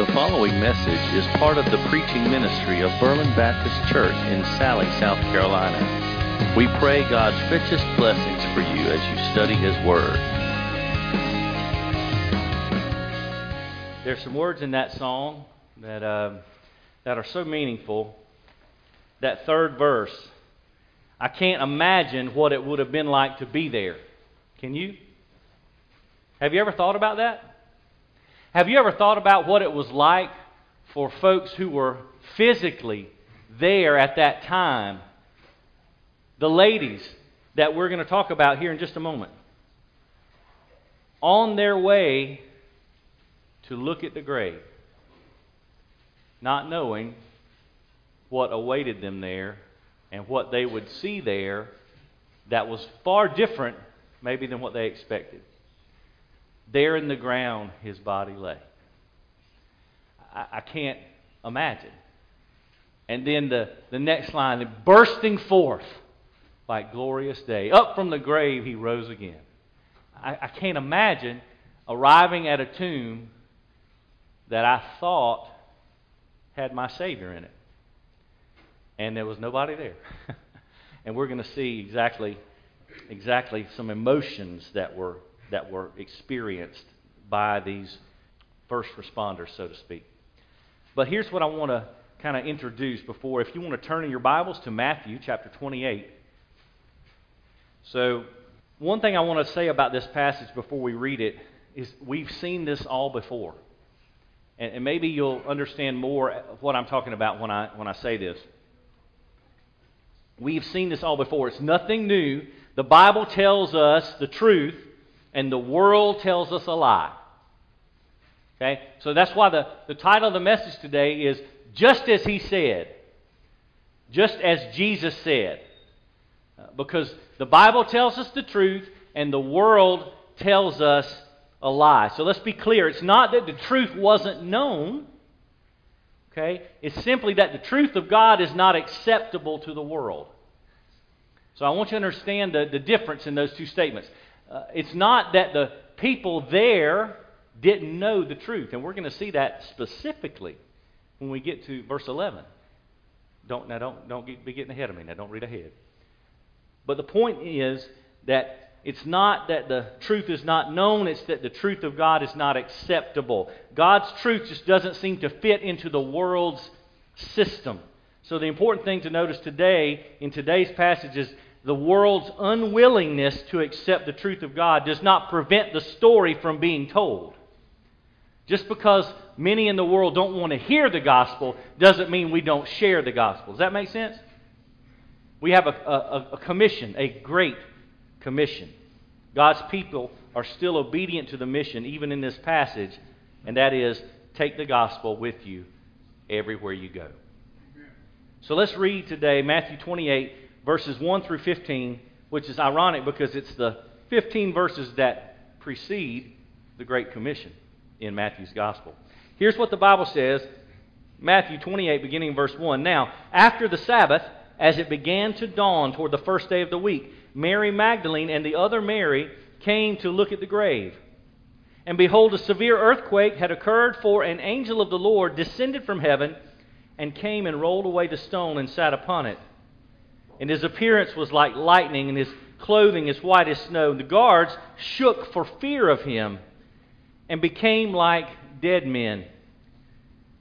The following message is part of the preaching ministry of Berlin Baptist Church in Salley, South Carolina. We pray God's richest blessings for you as you study His Word. There's some words in that song that, uh, that are so meaningful. That third verse, I can't imagine what it would have been like to be there. Can you? Have you ever thought about that? Have you ever thought about what it was like for folks who were physically there at that time? The ladies that we're going to talk about here in just a moment. On their way to look at the grave, not knowing what awaited them there and what they would see there that was far different, maybe, than what they expected. There in the ground, his body lay. I, I can't imagine. And then the, the next line, bursting forth like glorious day. Up from the grave, he rose again. I, I can't imagine arriving at a tomb that I thought had my Savior in it. And there was nobody there. and we're going to see exactly, exactly some emotions that were that were experienced by these first responders, so to speak. But here's what I want to kind of introduce before. If you want to turn in your Bibles to Matthew chapter 28. So, one thing I want to say about this passage before we read it is we've seen this all before. And, and maybe you'll understand more of what I'm talking about when I, when I say this. We've seen this all before. It's nothing new. The Bible tells us the truth and the world tells us a lie. Okay? So that's why the, the title of the message today is Just as He Said. Just as Jesus said. Uh, because the Bible tells us the truth and the world tells us a lie. So let's be clear. It's not that the truth wasn't known. Okay? It's simply that the truth of God is not acceptable to the world. So I want you to understand the, the difference in those two statements uh, it's not that the people there didn't know the truth. And we're going to see that specifically when we get to verse 11. Don't, now, don't, don't get, be getting ahead of me. Now, don't read ahead. But the point is that it's not that the truth is not known, it's that the truth of God is not acceptable. God's truth just doesn't seem to fit into the world's system. So, the important thing to notice today, in today's passage, is the world's unwillingness to accept the truth of God does not prevent the story from being told. Just because many in the world don't want to hear the gospel doesn't mean we don't share the gospel. Does that make sense? We have a, a, a commission, a great commission. God's people are still obedient to the mission, even in this passage, and that is take the gospel with you everywhere you go. So let's read today Matthew 28 verses 1 through 15, which is ironic because it's the 15 verses that precede the Great Commission in Matthew's Gospel. Here's what the Bible says Matthew 28, beginning verse 1. Now, after the Sabbath, as it began to dawn toward the first day of the week, Mary Magdalene and the other Mary came to look at the grave. And behold, a severe earthquake had occurred, for an angel of the Lord descended from heaven and came and rolled away the stone and sat upon it and his appearance was like lightning, and his clothing as white as snow. The guards shook for fear of him and became like dead men.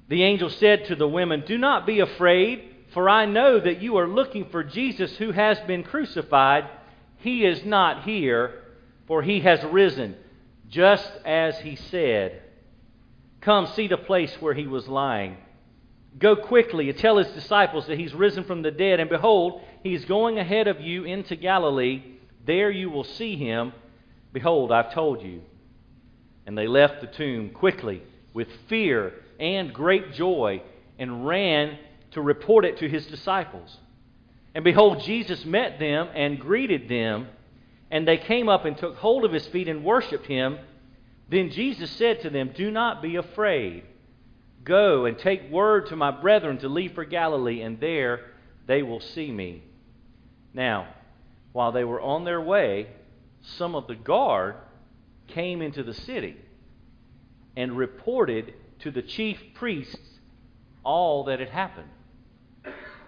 The angel said to the women, Do not be afraid, for I know that you are looking for Jesus who has been crucified. He is not here, for he has risen, just as he said. Come see the place where he was lying. Go quickly and tell his disciples that he's risen from the dead, and behold, he's going ahead of you into Galilee. There you will see him. Behold, I've told you. And they left the tomb quickly with fear and great joy and ran to report it to his disciples. And behold, Jesus met them and greeted them. And they came up and took hold of his feet and worshipped him. Then Jesus said to them, Do not be afraid. Go and take word to my brethren to leave for Galilee, and there they will see me. Now, while they were on their way, some of the guard came into the city and reported to the chief priests all that had happened.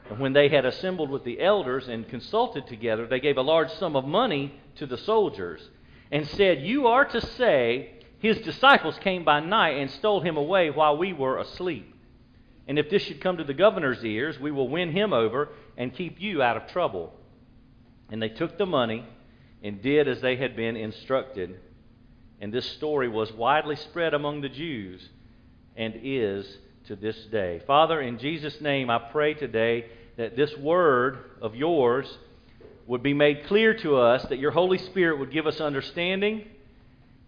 And when they had assembled with the elders and consulted together, they gave a large sum of money to the soldiers and said, You are to say, His disciples came by night and stole him away while we were asleep. And if this should come to the governor's ears, we will win him over and keep you out of trouble. And they took the money and did as they had been instructed. And this story was widely spread among the Jews and is to this day. Father, in Jesus' name, I pray today that this word of yours would be made clear to us, that your Holy Spirit would give us understanding,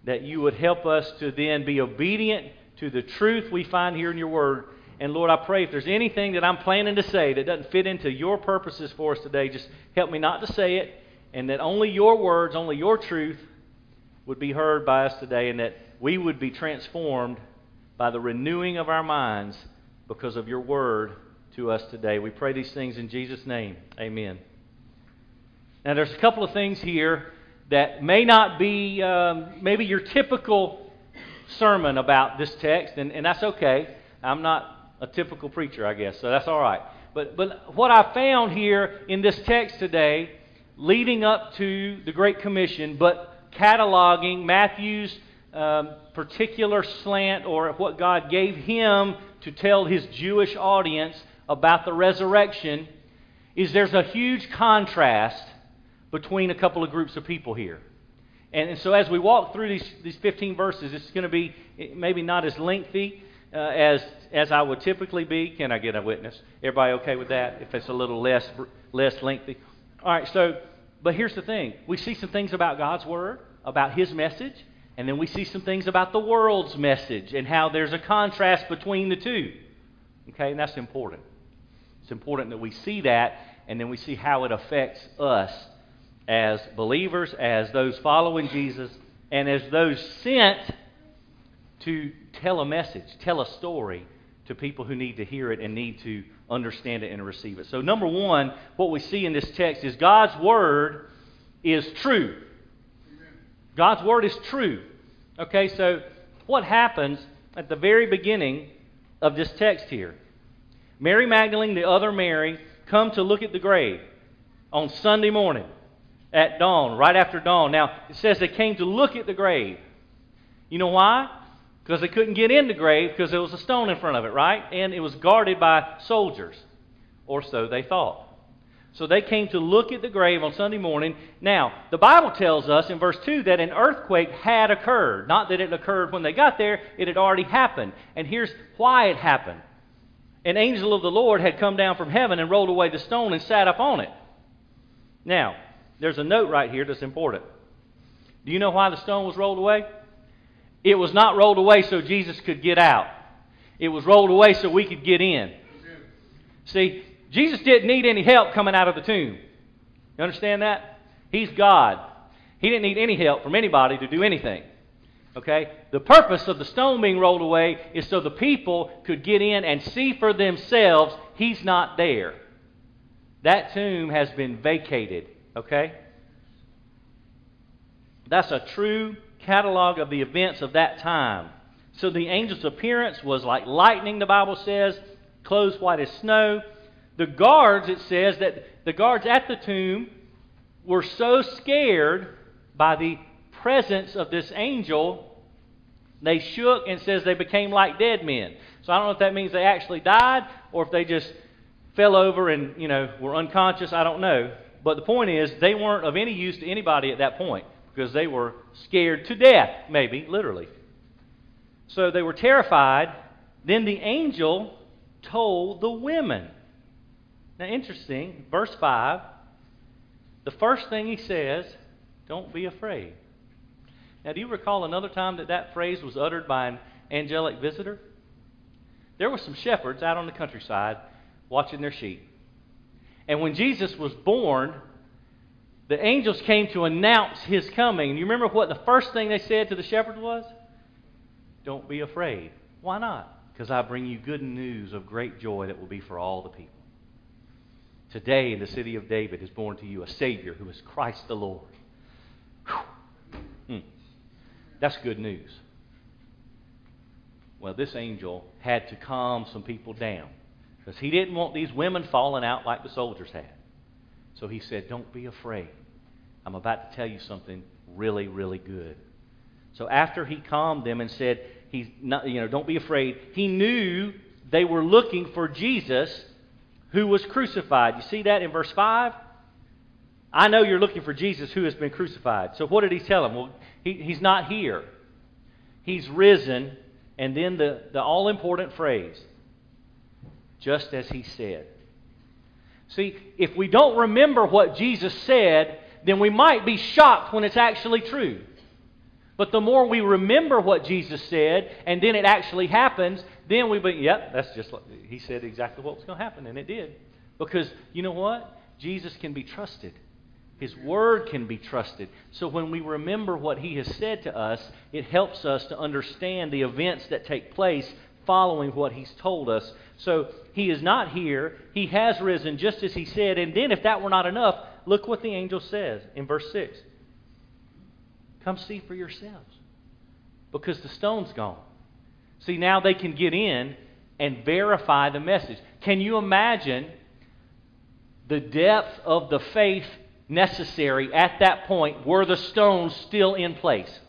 that you would help us to then be obedient to the truth we find here in your word. And Lord, I pray if there's anything that I'm planning to say that doesn't fit into your purposes for us today, just help me not to say it, and that only your words, only your truth would be heard by us today, and that we would be transformed by the renewing of our minds because of your word to us today. We pray these things in Jesus' name. Amen. Now, there's a couple of things here that may not be um, maybe your typical sermon about this text, and, and that's okay. I'm not a typical preacher, I guess, so that's all right. But, but what I found here in this text today, leading up to the Great Commission, but cataloging Matthew's um, particular slant or what God gave him to tell his Jewish audience about the resurrection is there's a huge contrast between a couple of groups of people here. And, so as we walk through these, these 15 verses, it's going to be maybe not as lengthy uh, as, as I would typically be. Can I get a witness? Everybody okay with that? If it's a little less, less lengthy? All right, so, but here's the thing we see some things about God's Word, about His message, and then we see some things about the world's message and how there's a contrast between the two. Okay, and that's important. It's important that we see that and then we see how it affects us as believers, as those following Jesus, and as those sent to tell a message, tell a story to people who need to hear it and need to understand it and receive it. So, number one, what we see in this text is God's Word is true. God's Word is true. Okay, so what happens at the very beginning of this text here? Mary Magdalene, the other Mary, come to look at the grave on Sunday morning at dawn, right after dawn. Now, it says they came to look at the grave. You know why? Because they couldn't get in the grave because there was a stone in front of it, right? And it was guarded by soldiers, or so they thought. So they came to look at the grave on Sunday morning. Now, the Bible tells us in verse 2 that an earthquake had occurred. Not that it occurred when they got there, it had already happened. And here's why it happened an angel of the Lord had come down from heaven and rolled away the stone and sat up on it. Now, there's a note right here that's important. Do you know why the stone was rolled away? It was not rolled away so Jesus could get out. It was rolled away so we could get in. See, Jesus didn't need any help coming out of the tomb. You understand that? He's God. He didn't need any help from anybody to do anything. Okay? The purpose of the stone being rolled away is so the people could get in and see for themselves he's not there. That tomb has been vacated. Okay? That's a true catalog of the events of that time. So the angel's appearance was like lightning, the Bible says, clothes white as snow. The guards, it says that the guards at the tomb were so scared by the presence of this angel, they shook and says they became like dead men. So I don't know if that means they actually died or if they just fell over and, you know, were unconscious. I don't know. But the point is, they weren't of any use to anybody at that point because they were scared to death, maybe, literally. So they were terrified. Then the angel told the women. Now, interesting, verse 5, the first thing he says, don't be afraid. Now, do you recall another time that that phrase was uttered by an angelic visitor? There were some shepherds out on the countryside watching their sheep. And when Jesus was born, the angels came to announce his coming. And you remember what the first thing they said to the shepherds was? Don't be afraid. Why not? Because I bring you good news of great joy that will be for all the people. Today, in the city of David, is born to you a Savior who is Christ the Lord. Hmm. That's good news. Well, this angel had to calm some people down because he didn't want these women falling out like the soldiers had. So he said, Don't be afraid. I'm about to tell you something really, really good. So after he calmed them and said, He's not, you know, don't be afraid, he knew they were looking for Jesus who was crucified. You see that in verse 5? I know you're looking for Jesus who has been crucified. So what did he tell them? Well, he, he's not here. He's risen. And then the, the all important phrase, just as he said. See, if we don't remember what Jesus said, then we might be shocked when it's actually true. But the more we remember what Jesus said, and then it actually happens, then we be, yep, that's just like he said exactly what was going to happen, and it did. Because you know what? Jesus can be trusted. His word can be trusted. So when we remember what he has said to us, it helps us to understand the events that take place following what he's told us. So he is not here. He has risen just as he said. And then, if that were not enough, look what the angel says in verse 6. Come see for yourselves. Because the stone's gone. See, now they can get in and verify the message. Can you imagine the depth of the faith necessary at that point were the stones still in place?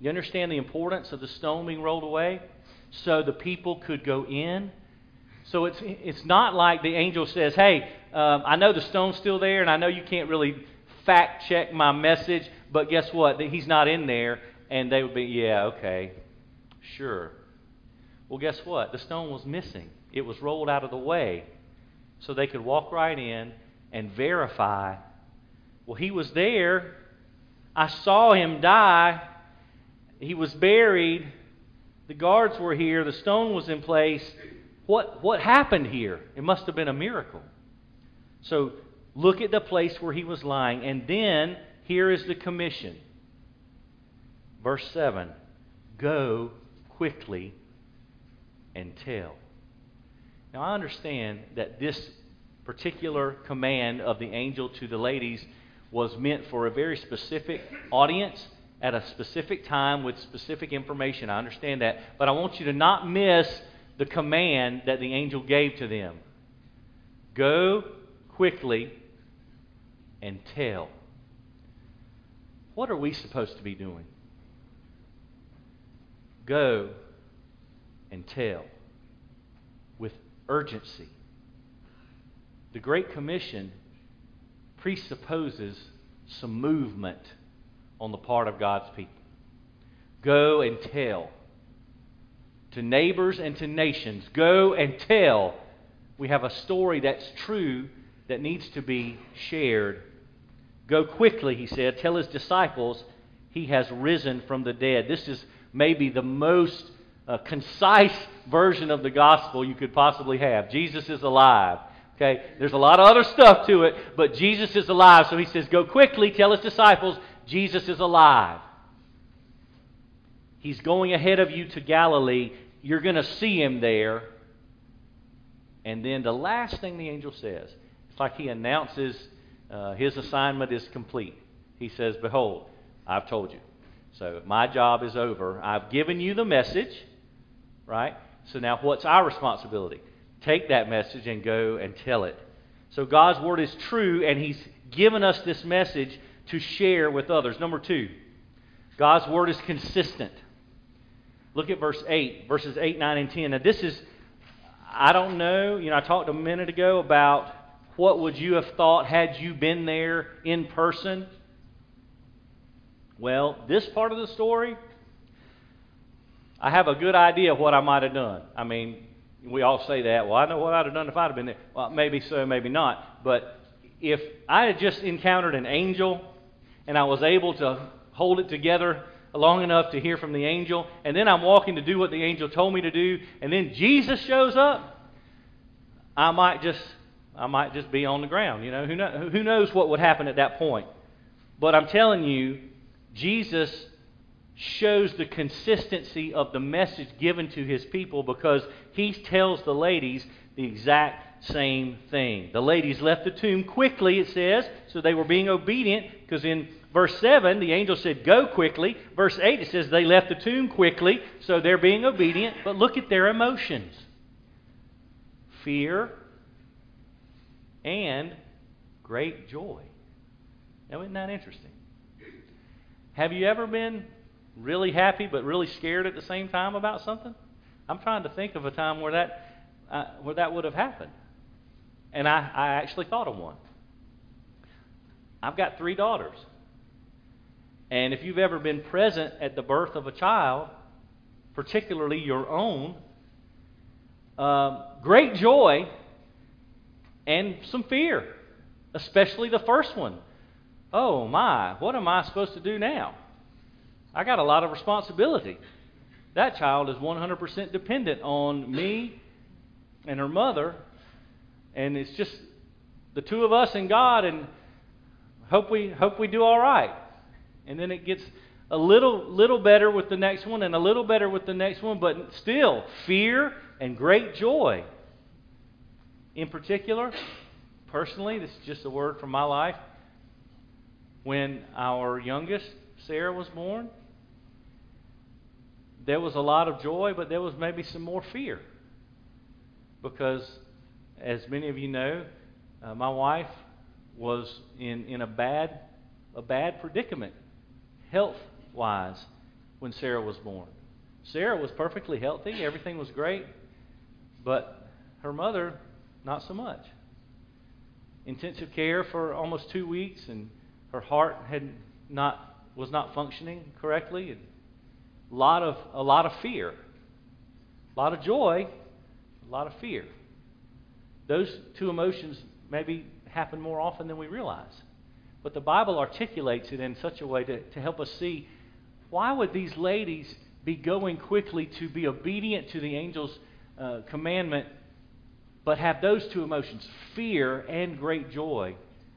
You understand the importance of the stone being rolled away? So the people could go in. So it's, it's not like the angel says, Hey, um, I know the stone's still there, and I know you can't really fact check my message, but guess what? He's not in there. And they would be, Yeah, okay, sure. Well, guess what? The stone was missing, it was rolled out of the way. So they could walk right in and verify well, he was there. I saw him die. He was buried. The guards were here. The stone was in place. What, what happened here? It must have been a miracle. So look at the place where he was lying. And then here is the commission. Verse 7 Go quickly and tell. Now, I understand that this particular command of the angel to the ladies was meant for a very specific audience at a specific time with specific information. I understand that. But I want you to not miss the command that the angel gave to them Go quickly and tell. What are we supposed to be doing? Go and tell with urgency. The Great Commission presupposes some movement on the part of God's people. Go and tell to neighbors and to nations. Go and tell. We have a story that's true that needs to be shared. Go quickly, he said. Tell his disciples he has risen from the dead. This is maybe the most uh, concise version of the gospel you could possibly have. Jesus is alive. Okay, there's a lot of other stuff to it, but Jesus is alive. So he says, Go quickly, tell his disciples, Jesus is alive. He's going ahead of you to Galilee. You're going to see him there. And then the last thing the angel says, it's like he announces uh, his assignment is complete. He says, Behold, I've told you. So my job is over. I've given you the message, right? So now what's our responsibility? Take that message and go and tell it. So God's word is true, and He's given us this message to share with others. Number two, God's word is consistent. Look at verse 8, verses 8, 9, and 10. Now, this is, I don't know, you know, I talked a minute ago about what would you have thought had you been there in person. Well, this part of the story, I have a good idea of what I might have done. I mean, we all say that. Well, I know what I'd have done if I'd have been there. Well, maybe so, maybe not. But if I had just encountered an angel and I was able to hold it together long enough to hear from the angel, and then I'm walking to do what the angel told me to do, and then Jesus shows up, I might just I might just be on the ground. You know, who, know, who knows what would happen at that point? But I'm telling you, Jesus shows the consistency of the message given to his people because he tells the ladies the exact same thing. The ladies left the tomb quickly, it says, so they were being obedient because in verse 7, the angel said, Go quickly. Verse 8, it says they left the tomb quickly, so they're being obedient. But look at their emotions fear and great joy. Now, isn't that interesting? Have you ever been really happy but really scared at the same time about something? I'm trying to think of a time where that, uh, where that would have happened. And I, I actually thought of one. I've got three daughters. And if you've ever been present at the birth of a child, particularly your own, um, great joy and some fear, especially the first one. Oh my, what am I supposed to do now? I got a lot of responsibility. That child is 100% dependent on me and her mother, and it's just the two of us and God, and hope we hope we do all right. And then it gets a little little better with the next one, and a little better with the next one, but still fear and great joy. In particular, personally, this is just a word from my life. When our youngest, Sarah, was born, there was a lot of joy, but there was maybe some more fear. Because, as many of you know, uh, my wife was in, in a bad a bad predicament, health wise, when Sarah was born. Sarah was perfectly healthy, everything was great, but her mother, not so much. Intensive care for almost two weeks, and her heart had not was not functioning correctly. And a lot of a lot of fear, a lot of joy, a lot of fear. Those two emotions maybe happen more often than we realize. But the Bible articulates it in such a way to, to help us see why would these ladies be going quickly to be obedient to the angel's uh, commandment, but have those two emotions, fear and great joy.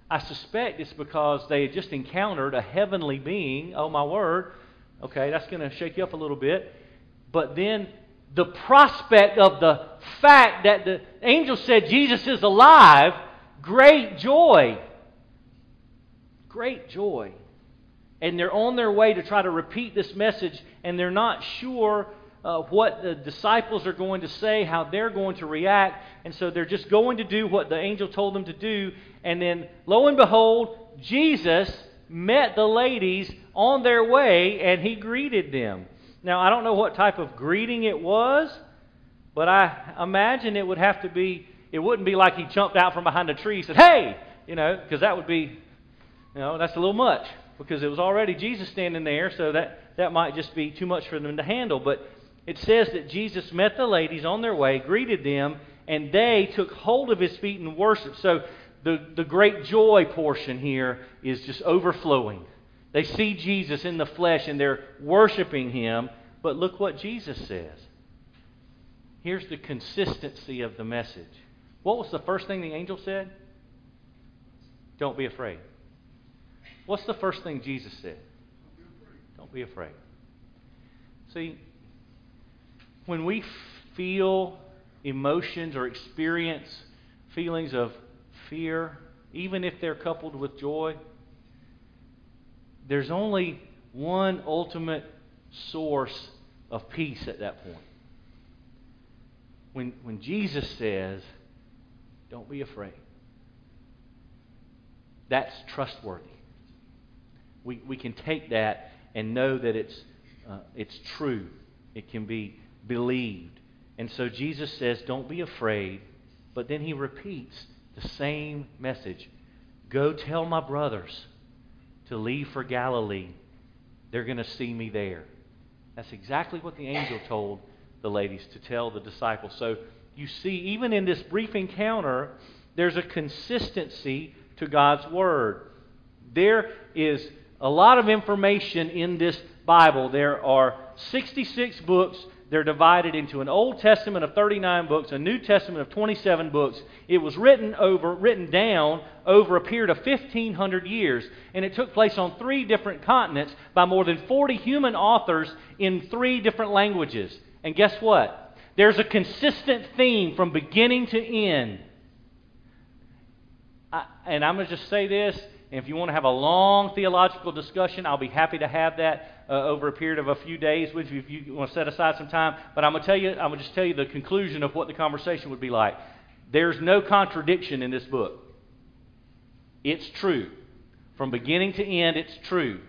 I suspect it's because they had just encountered a heavenly being. Oh, my word. Okay, that's going to shake you up a little bit. But then the prospect of the fact that the angel said Jesus is alive, great joy. Great joy. And they're on their way to try to repeat this message, and they're not sure uh, what the disciples are going to say, how they're going to react. And so they're just going to do what the angel told them to do. And then, lo and behold, Jesus met the ladies on their way and he greeted them. Now, I don't know what type of greeting it was, but I imagine it would have to be, it wouldn't be like he jumped out from behind a tree and said, Hey! You know, because that would be, you know, that's a little much because it was already Jesus standing there, so that, that might just be too much for them to handle. But it says that Jesus met the ladies on their way, greeted them, and they took hold of his feet and worshiped. So the, the great joy portion here is just overflowing. They see Jesus in the flesh and they're worshiping him. But look what Jesus says. Here's the consistency of the message. What was the first thing the angel said? Don't be afraid. What's the first thing Jesus said? Don't be afraid. See, when we feel emotions or experience feelings of fear, even if they're coupled with joy, there's only one ultimate source of peace at that point. When, when Jesus says, Don't be afraid, that's trustworthy. We, we can take that and know that it's, uh, it's true. It can be believed. And so Jesus says, Don't be afraid. But then he repeats the same message Go tell my brothers to leave for Galilee. They're going to see me there. That's exactly what the angel told the ladies to tell the disciples. So you see, even in this brief encounter, there's a consistency to God's Word. There is a lot of information in this Bible. There are 66 books they're divided into an Old Testament of 39 books, a New Testament of 27 books. It was written over, written down over a period of 1,500 years, and it took place on three different continents by more than 40 human authors in three different languages. And guess what? There's a consistent theme from beginning to end. I, and I'm going to just say this And if you want to have a long theological discussion, I'll be happy to have that uh, over a period of a few days with you if you want to set aside some time. But I'm going to tell you, I'm going to just tell you the conclusion of what the conversation would be like. There's no contradiction in this book. It's true. From beginning to end, it's true.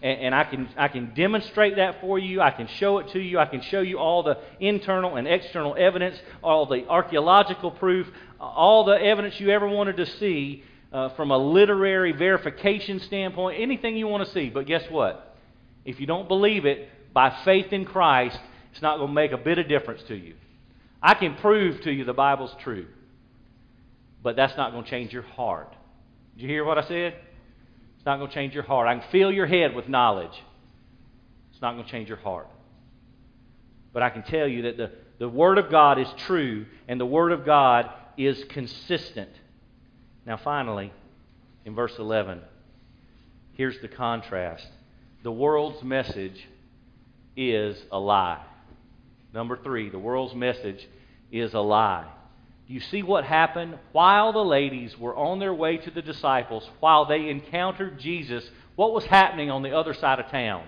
And, and, I, can, I can demonstrate that for you. I can show it to you. I can show you all the internal and external evidence, all the archaeological proof, all the evidence you ever wanted to see uh, from a literary verification standpoint, anything you want to see. But guess what? If you don't believe it by faith in Christ, it's not going to make a bit of difference to you. I can prove to you the Bible's true, but that's not going to change your heart. Did you hear what I said? It's not going to change your heart. I can fill your head with knowledge. It's not going to change your heart. But I can tell you that the, the Word of God is true, and the Word of God is consistent. Now, finally, in verse 11, here's the contrast the world's message is a lie. Number three, the world's message is a lie. Do you see what happened while the ladies were on their way to the disciples, while they encountered Jesus? What was happening on the other side of town?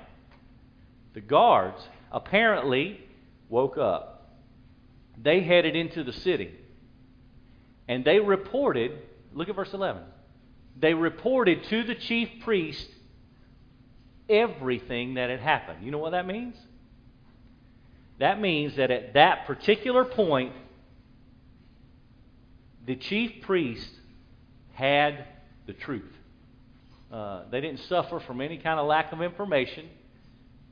The guards apparently woke up. They headed into the city. And they reported, look at verse 11. They reported to the chief priest everything that had happened. You know what that means? That means that at that particular point, the chief priest had the truth. Uh, they didn't suffer from any kind of lack of information.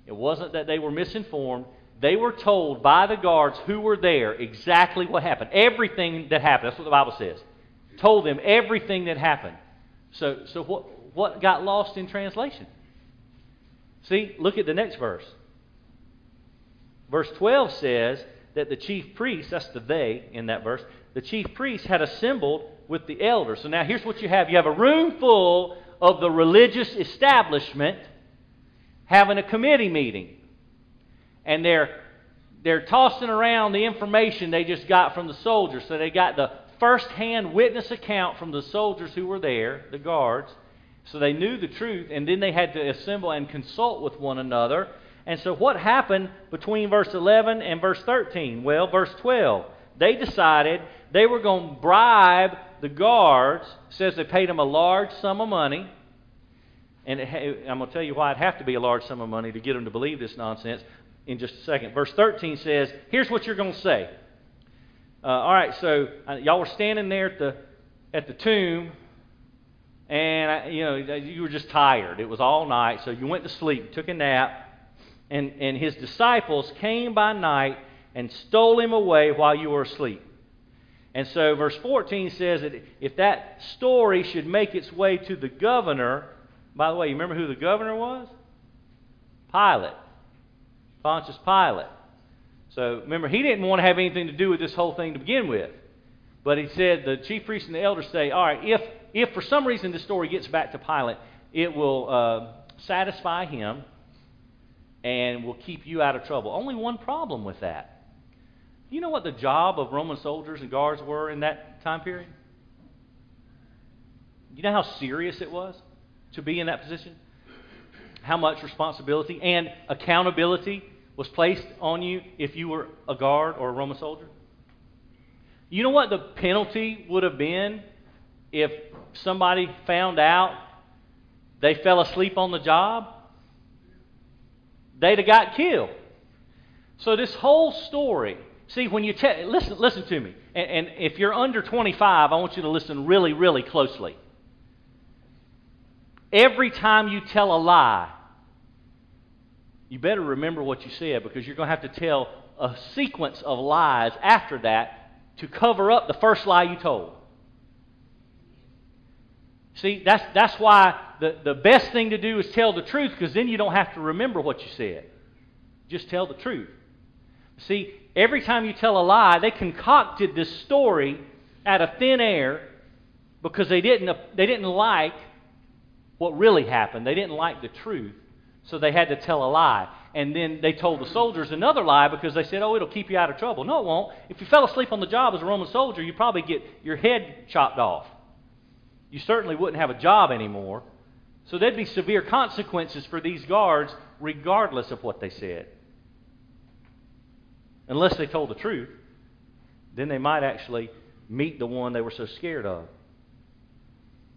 It wasn't that they were misinformed. They were told by the guards who were there exactly what happened. Everything that happened. That's what the Bible says. Told them everything that happened. So, so what, what got lost in translation? See, look at the next verse. Verse 12 says that the chief priests, that's the they in that verse, the chief priests had assembled with the elders. So now here's what you have you have a room full of the religious establishment having a committee meeting. And they're, they're tossing around the information they just got from the soldiers. So they got the first hand witness account from the soldiers who were there, the guards. So they knew the truth, and then they had to assemble and consult with one another. And so what happened between verse 11 and verse 13? Well, verse 12 they decided they were going to bribe the guards. Says they paid them a large sum of money. And it, I'm going to tell you why it'd have to be a large sum of money to get them to believe this nonsense in just a second. Verse 13 says, Here's what you're going to say. Uh, all right, so uh, y'all were standing there at the, at the tomb, and uh, you know you were just tired. It was all night, so you went to sleep, took a nap, and, and his disciples came by night and stole him away while you were asleep. And so, verse 14 says that if that story should make its way to the governor, by the way, you remember who the governor was? Pilate. Pontius Pilate. So, remember, he didn't want to have anything to do with this whole thing to begin with. But he said, the chief priests and the elders say, all right, if, if for some reason the story gets back to Pilate, it will uh, satisfy him and will keep you out of trouble. Only one problem with that you know what the job of Roman soldiers and guards were in that time period? You know how serious it was to be in that position? How much responsibility and accountability was placed on you if you were a guard or a Roman soldier? You know what the penalty would have been if somebody found out they fell asleep on the job? They'd have got killed. So, this whole story See, when you tell, listen, listen to me. And, and if you're under 25, I want you to listen really, really closely. Every time you tell a lie, you better remember what you said because you're going to have to tell a sequence of lies after that to cover up the first lie you told. See, that's, that's why the, the best thing to do is tell the truth because then you don't have to remember what you said. Just tell the truth. See, every time you tell a lie, they concocted this story out of thin air because they didn't, they didn't like what really happened. They didn't like the truth, so they had to tell a lie. And then they told the soldiers another lie because they said, oh, it'll keep you out of trouble. No, it won't. If you fell asleep on the job as a Roman soldier, you'd probably get your head chopped off. you certainly wouldn't have a job anymore. So there'd be severe consequences for these guards, regardless of what they said. Unless they told the truth, then they might actually meet the one they were so scared of.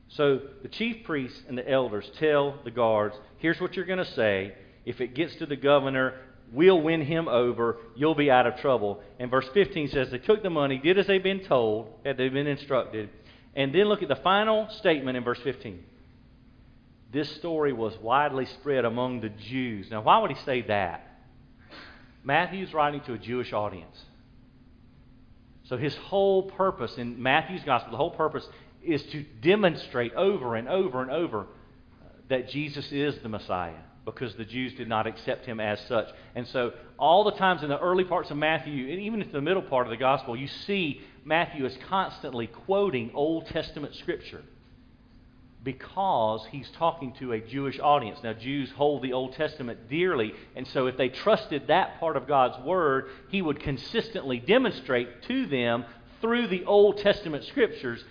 So the chief priests and the elders tell the guards, here's what you're going to say. If it gets to the governor, we'll win him over. You'll be out of trouble. And verse 15 says, They took the money, did as they'd been told, had they been instructed. And then look at the final statement in verse 15. This story was widely spread among the Jews. Now, why would he say that? Matthew's writing to a Jewish audience. So his whole purpose in Matthew's gospel, the whole purpose is to demonstrate over and over and over uh, that Jesus is the Messiah because the Jews did not accept him as such. And so, all the times in the early parts of Matthew, and even in the middle part of the gospel, you see Matthew is constantly quoting Old Testament scripture because he's talking to a Jewish audience. Now, Jews hold the Old Testament dearly, and so if they trusted that part of God's Word, he would consistently demonstrate to them through the Old Testament scriptures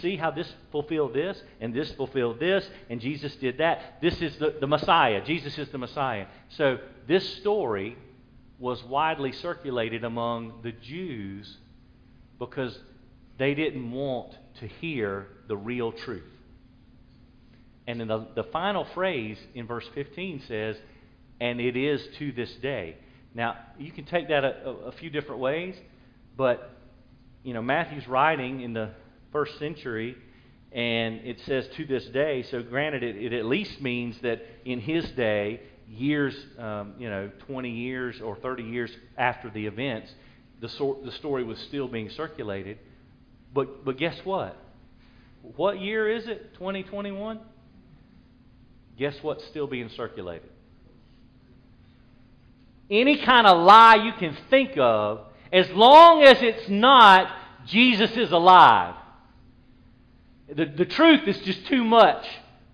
see how this fulfilled this, and this fulfilled this, and Jesus did that. This is the, the Messiah. Jesus is the Messiah. So this story was widely circulated among the Jews because they didn't want to hear the real truth. And then the, the final phrase in verse 15 says, and it is to this day. Now, you can take that a, a, a few different ways, but, you know, Matthew's writing in the first century, and it says to this day. So, granted, it, it at least means that in his day, years, um, you know, 20 years or 30 years after the events, the, so- the story was still being circulated. But, but guess what? What year is it? 2021? Guess what's still being circulated? Any kind of lie you can think of, as long as it's not Jesus is alive. The, the truth is just too much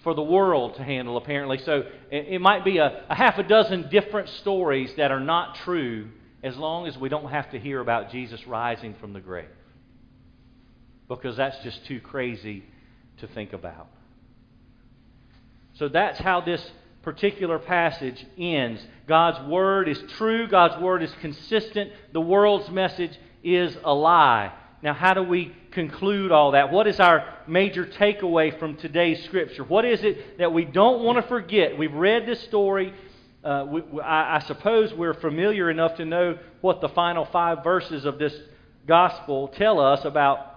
for the world to handle, apparently. So it, it might be a, a half a dozen different stories that are not true as long as we don't have to hear about Jesus rising from the grave. Because that's just too crazy to think about. So that's how this particular passage ends. God's word is true, God's word is consistent, the world's message is a lie. Now, how do we conclude all that? What is our major takeaway from today's scripture? What is it that we don't want to forget? We've read this story. Uh, we, I, I suppose we're familiar enough to know what the final five verses of this gospel tell us about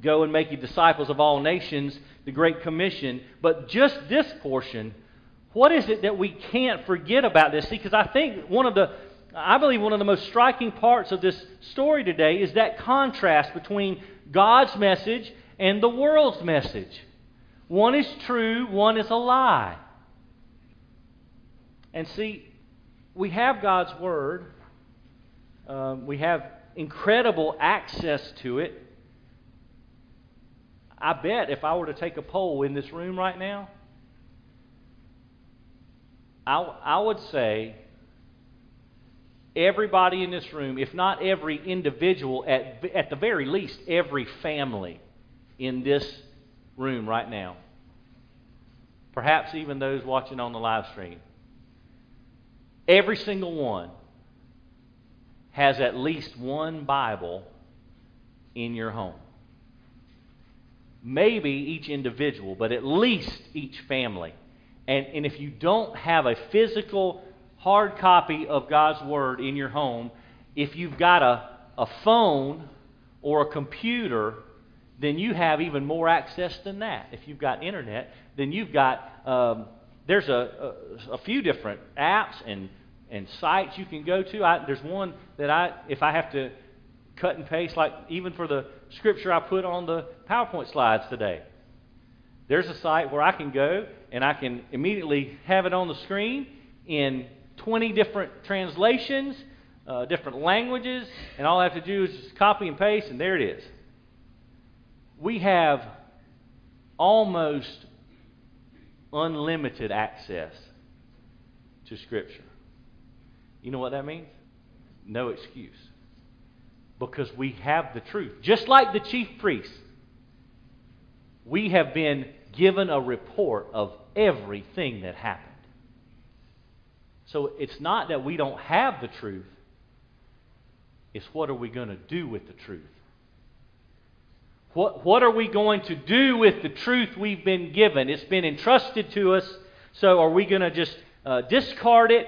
go and make you disciples of all nations, the Great Commission. But just this portion, what is it that we can't forget about this? See, because I think one of the I believe one of the most striking parts of this story today is that contrast between God's message and the world's message. One is true, one is a lie. And see, we have God's Word, um, we have incredible access to it. I bet if I were to take a poll in this room right now, I, I would say everybody in this room, if not every individual, at, at the very least, every family in this room right now, perhaps even those watching on the live stream, every single one has at least one Bible in your home. Maybe each individual, but at least each family. And, and if you don't have a physical hard copy of God's Word in your home. If you've got a, a phone or a computer, then you have even more access than that. If you've got internet, then you've got, um, there's a, a, a, few different apps and, and sites you can go to. I, there's one that I, if I have to cut and paste, like even for the scripture I put on the PowerPoint slides today, there's a site where I can go and I can immediately have it on the screen in 20 different translations, uh, different languages, and all I have to do is just copy and paste, and there it is. We have almost unlimited access to Scripture. You know what that means? No excuse. Because we have the truth. Just like the chief priests, we have been given a report of everything that happened. So it's not that we don't have the truth, it's what are we going to do with the truth? What, what are we going to do with the truth we've been given? It's been entrusted to us, so are we going to just uh, discard it,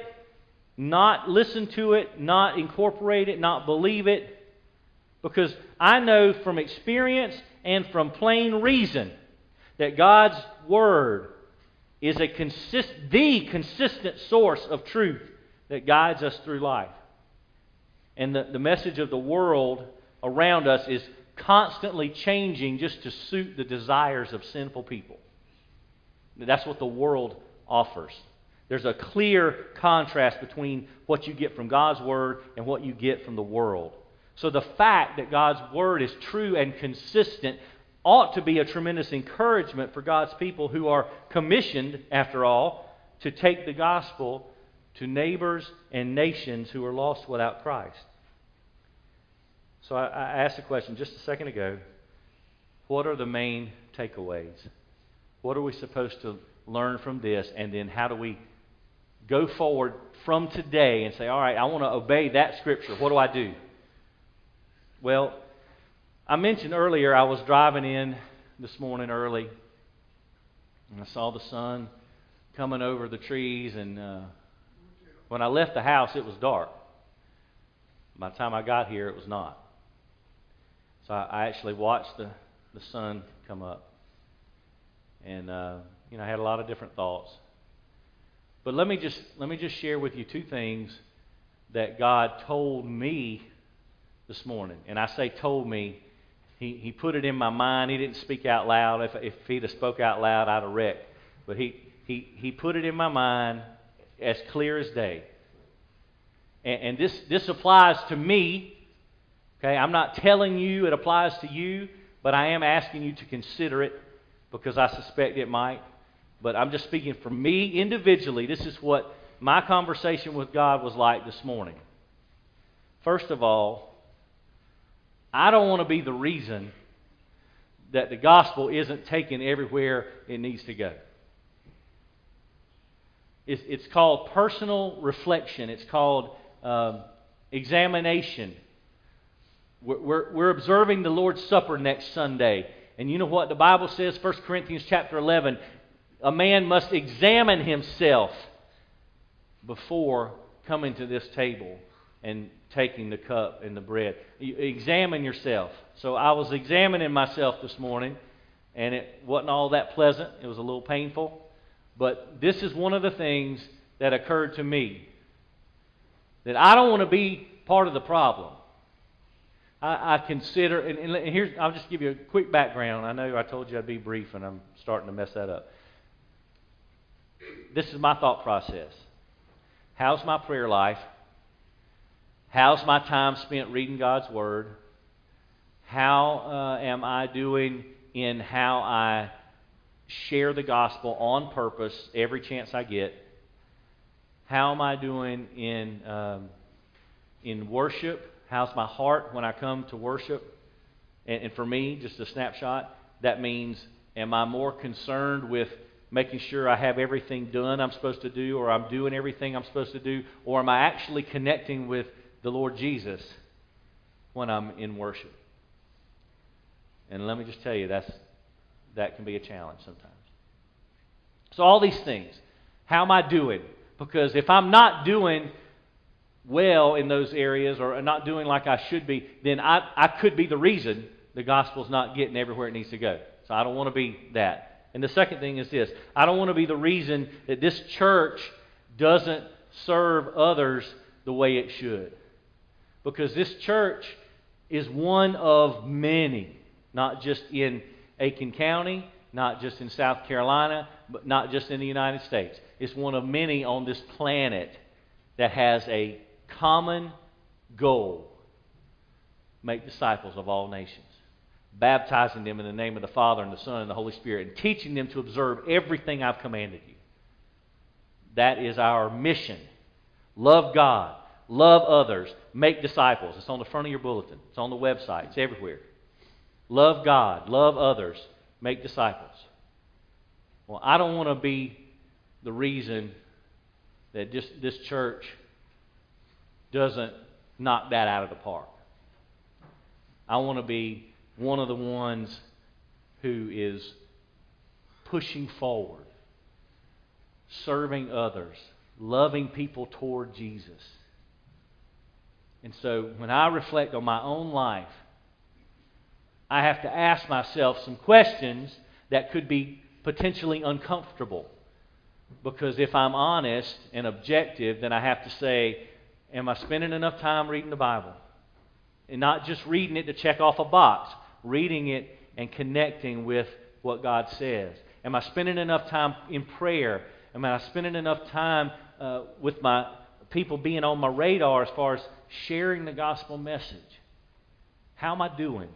not listen to it, not incorporate it, not believe it? Because I know from experience and from plain reason that God's Word is a consist, the consistent source of truth that guides us through life. And the, the message of the world around us is constantly changing just to suit the desires of sinful people. That's what the world offers. There's a clear contrast between what you get from God's Word and what you get from the world. So the fact that God's Word is true and consistent ought to be a tremendous encouragement for God's people who are commissioned, after all, to take the gospel to neighbors and nations who are lost without Christ. So I, I asked a question just a second ago. What are the main takeaways? What are we supposed to learn from this? And then how do we go forward from today and say, all right, I want to obey that scripture. What do I do? Well, I mentioned earlier I was driving in this morning early, and I saw the sun coming over the trees. And uh, when I left the house, it was dark. By the time I got here, it was not. So I, I actually watched the, the sun come up. And, uh, you know, I had a lot of different thoughts. But let me just let me just share with you two things that God told me this morning. And I say told me he, he put it in my mind. He didn't speak out loud. If, if he'd have spoke out loud, I'd have wrecked. But he, he, he put it in my mind as clear as day. And, and this, this applies to me. Okay, I'm not telling you it applies to you, but I am asking you to consider it because I suspect it might. But I'm just speaking for me individually. This is what my conversation with God was like this morning. First of all, I don't want to be the reason that the gospel isn't taken everywhere it needs to go. It's, it's called personal reflection, it's called um, examination. We're, we're, we're observing the Lord's Supper next Sunday. And you know what the Bible says, 1 Corinthians chapter 11? A man must examine himself before coming to this table and taking the cup and the bread. You examine yourself. So I was examining myself this morning, and it wasn't all that pleasant. It was a little painful. But this is one of the things that occurred to me that I don't want to be part of the problem. I, I consider, and, and here's, I'll just give you a quick background. I know I told you I'd be brief, and I'm starting to mess that up. This is my thought process. How's my prayer life? How's my time spent reading God's Word? How uh, am I doing in how I share the gospel on purpose every chance I get? How am I doing in, um, in worship? How's my heart when I come to worship? And, and for me, just a snapshot, that means am I more concerned with making sure I have everything done I'm supposed to do, or I'm doing everything I'm supposed to do, or am I actually connecting with the Lord Jesus when I'm in worship. And let me just tell you, that's, that can be a challenge sometimes. So, all these things, how am I doing? Because if I'm not doing well in those areas or not doing like I should be, then I, I could be the reason the gospel's not getting everywhere it needs to go. So, I don't want to be that. And the second thing is this I don't want to be the reason that this church doesn't serve others the way it should because this church is one of many, not just in Aiken County, not just in South Carolina, but not just in the United States. It's one of many on this planet that has a common goal make disciples of all nations, baptizing them in the name of the Father and the Son and the Holy Spirit, and teaching them to observe everything I've commanded you. That is our mission. Love God, Love others. Make disciples. It's on the front of your bulletin. It's on the website. It's everywhere. Love God. Love others. make disciples. Well, I don't want to be the reason that just this church doesn't knock that out of the park. I want to be one of the ones who is pushing forward, serving others, loving people toward Jesus. And so when I reflect on my own life, I have to ask myself some questions that could be potentially uncomfortable. Because if I'm honest and objective, then I have to say, Am I spending enough time reading the Bible? And not just reading it to check off a box, reading it and connecting with what God says. Am I spending enough time in prayer? Am I spending enough time uh, with my people being on my radar as far as sharing the gospel message? How am I doing?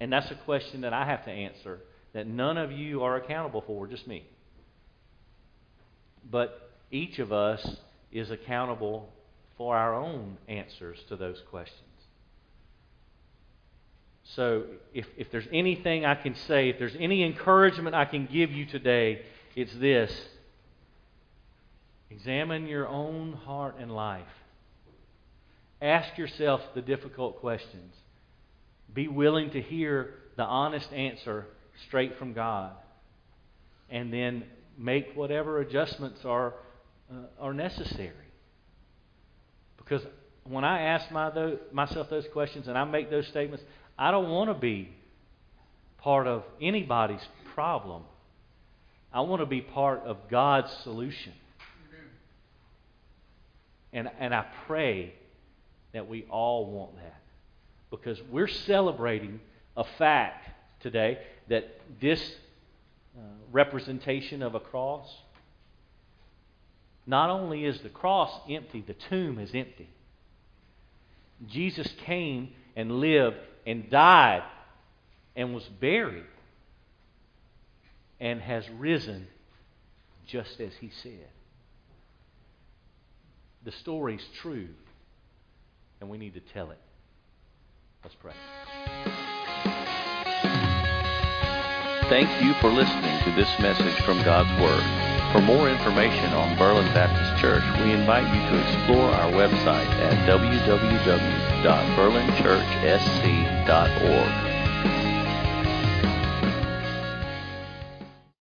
And that's a question that I have to answer that none of you are accountable for, just me. But each of us is accountable for our own answers to those questions. So, if, if there's anything I can say, if there's any encouragement I can give you today, it's this examine your own heart and life. Ask yourself the difficult questions. Be willing to hear the honest answer straight from God. And then make whatever adjustments are, uh, are necessary. Because when I ask my, those, myself those questions and I make those statements, I don't want to be part of anybody's problem. I want to be part of God's solution. And, and I pray that we all want that. Because we're celebrating a fact today that this uh, representation of a cross, not only is the cross empty, the tomb is empty. Jesus came and lived and died and was buried and has risen just as he said. The story's true, and we need to tell it. Let's pray. Thank you for listening to this message from God's Word. For more information on Berlin Baptist Church, we invite you to explore our website at www.berlinchurchsc.org.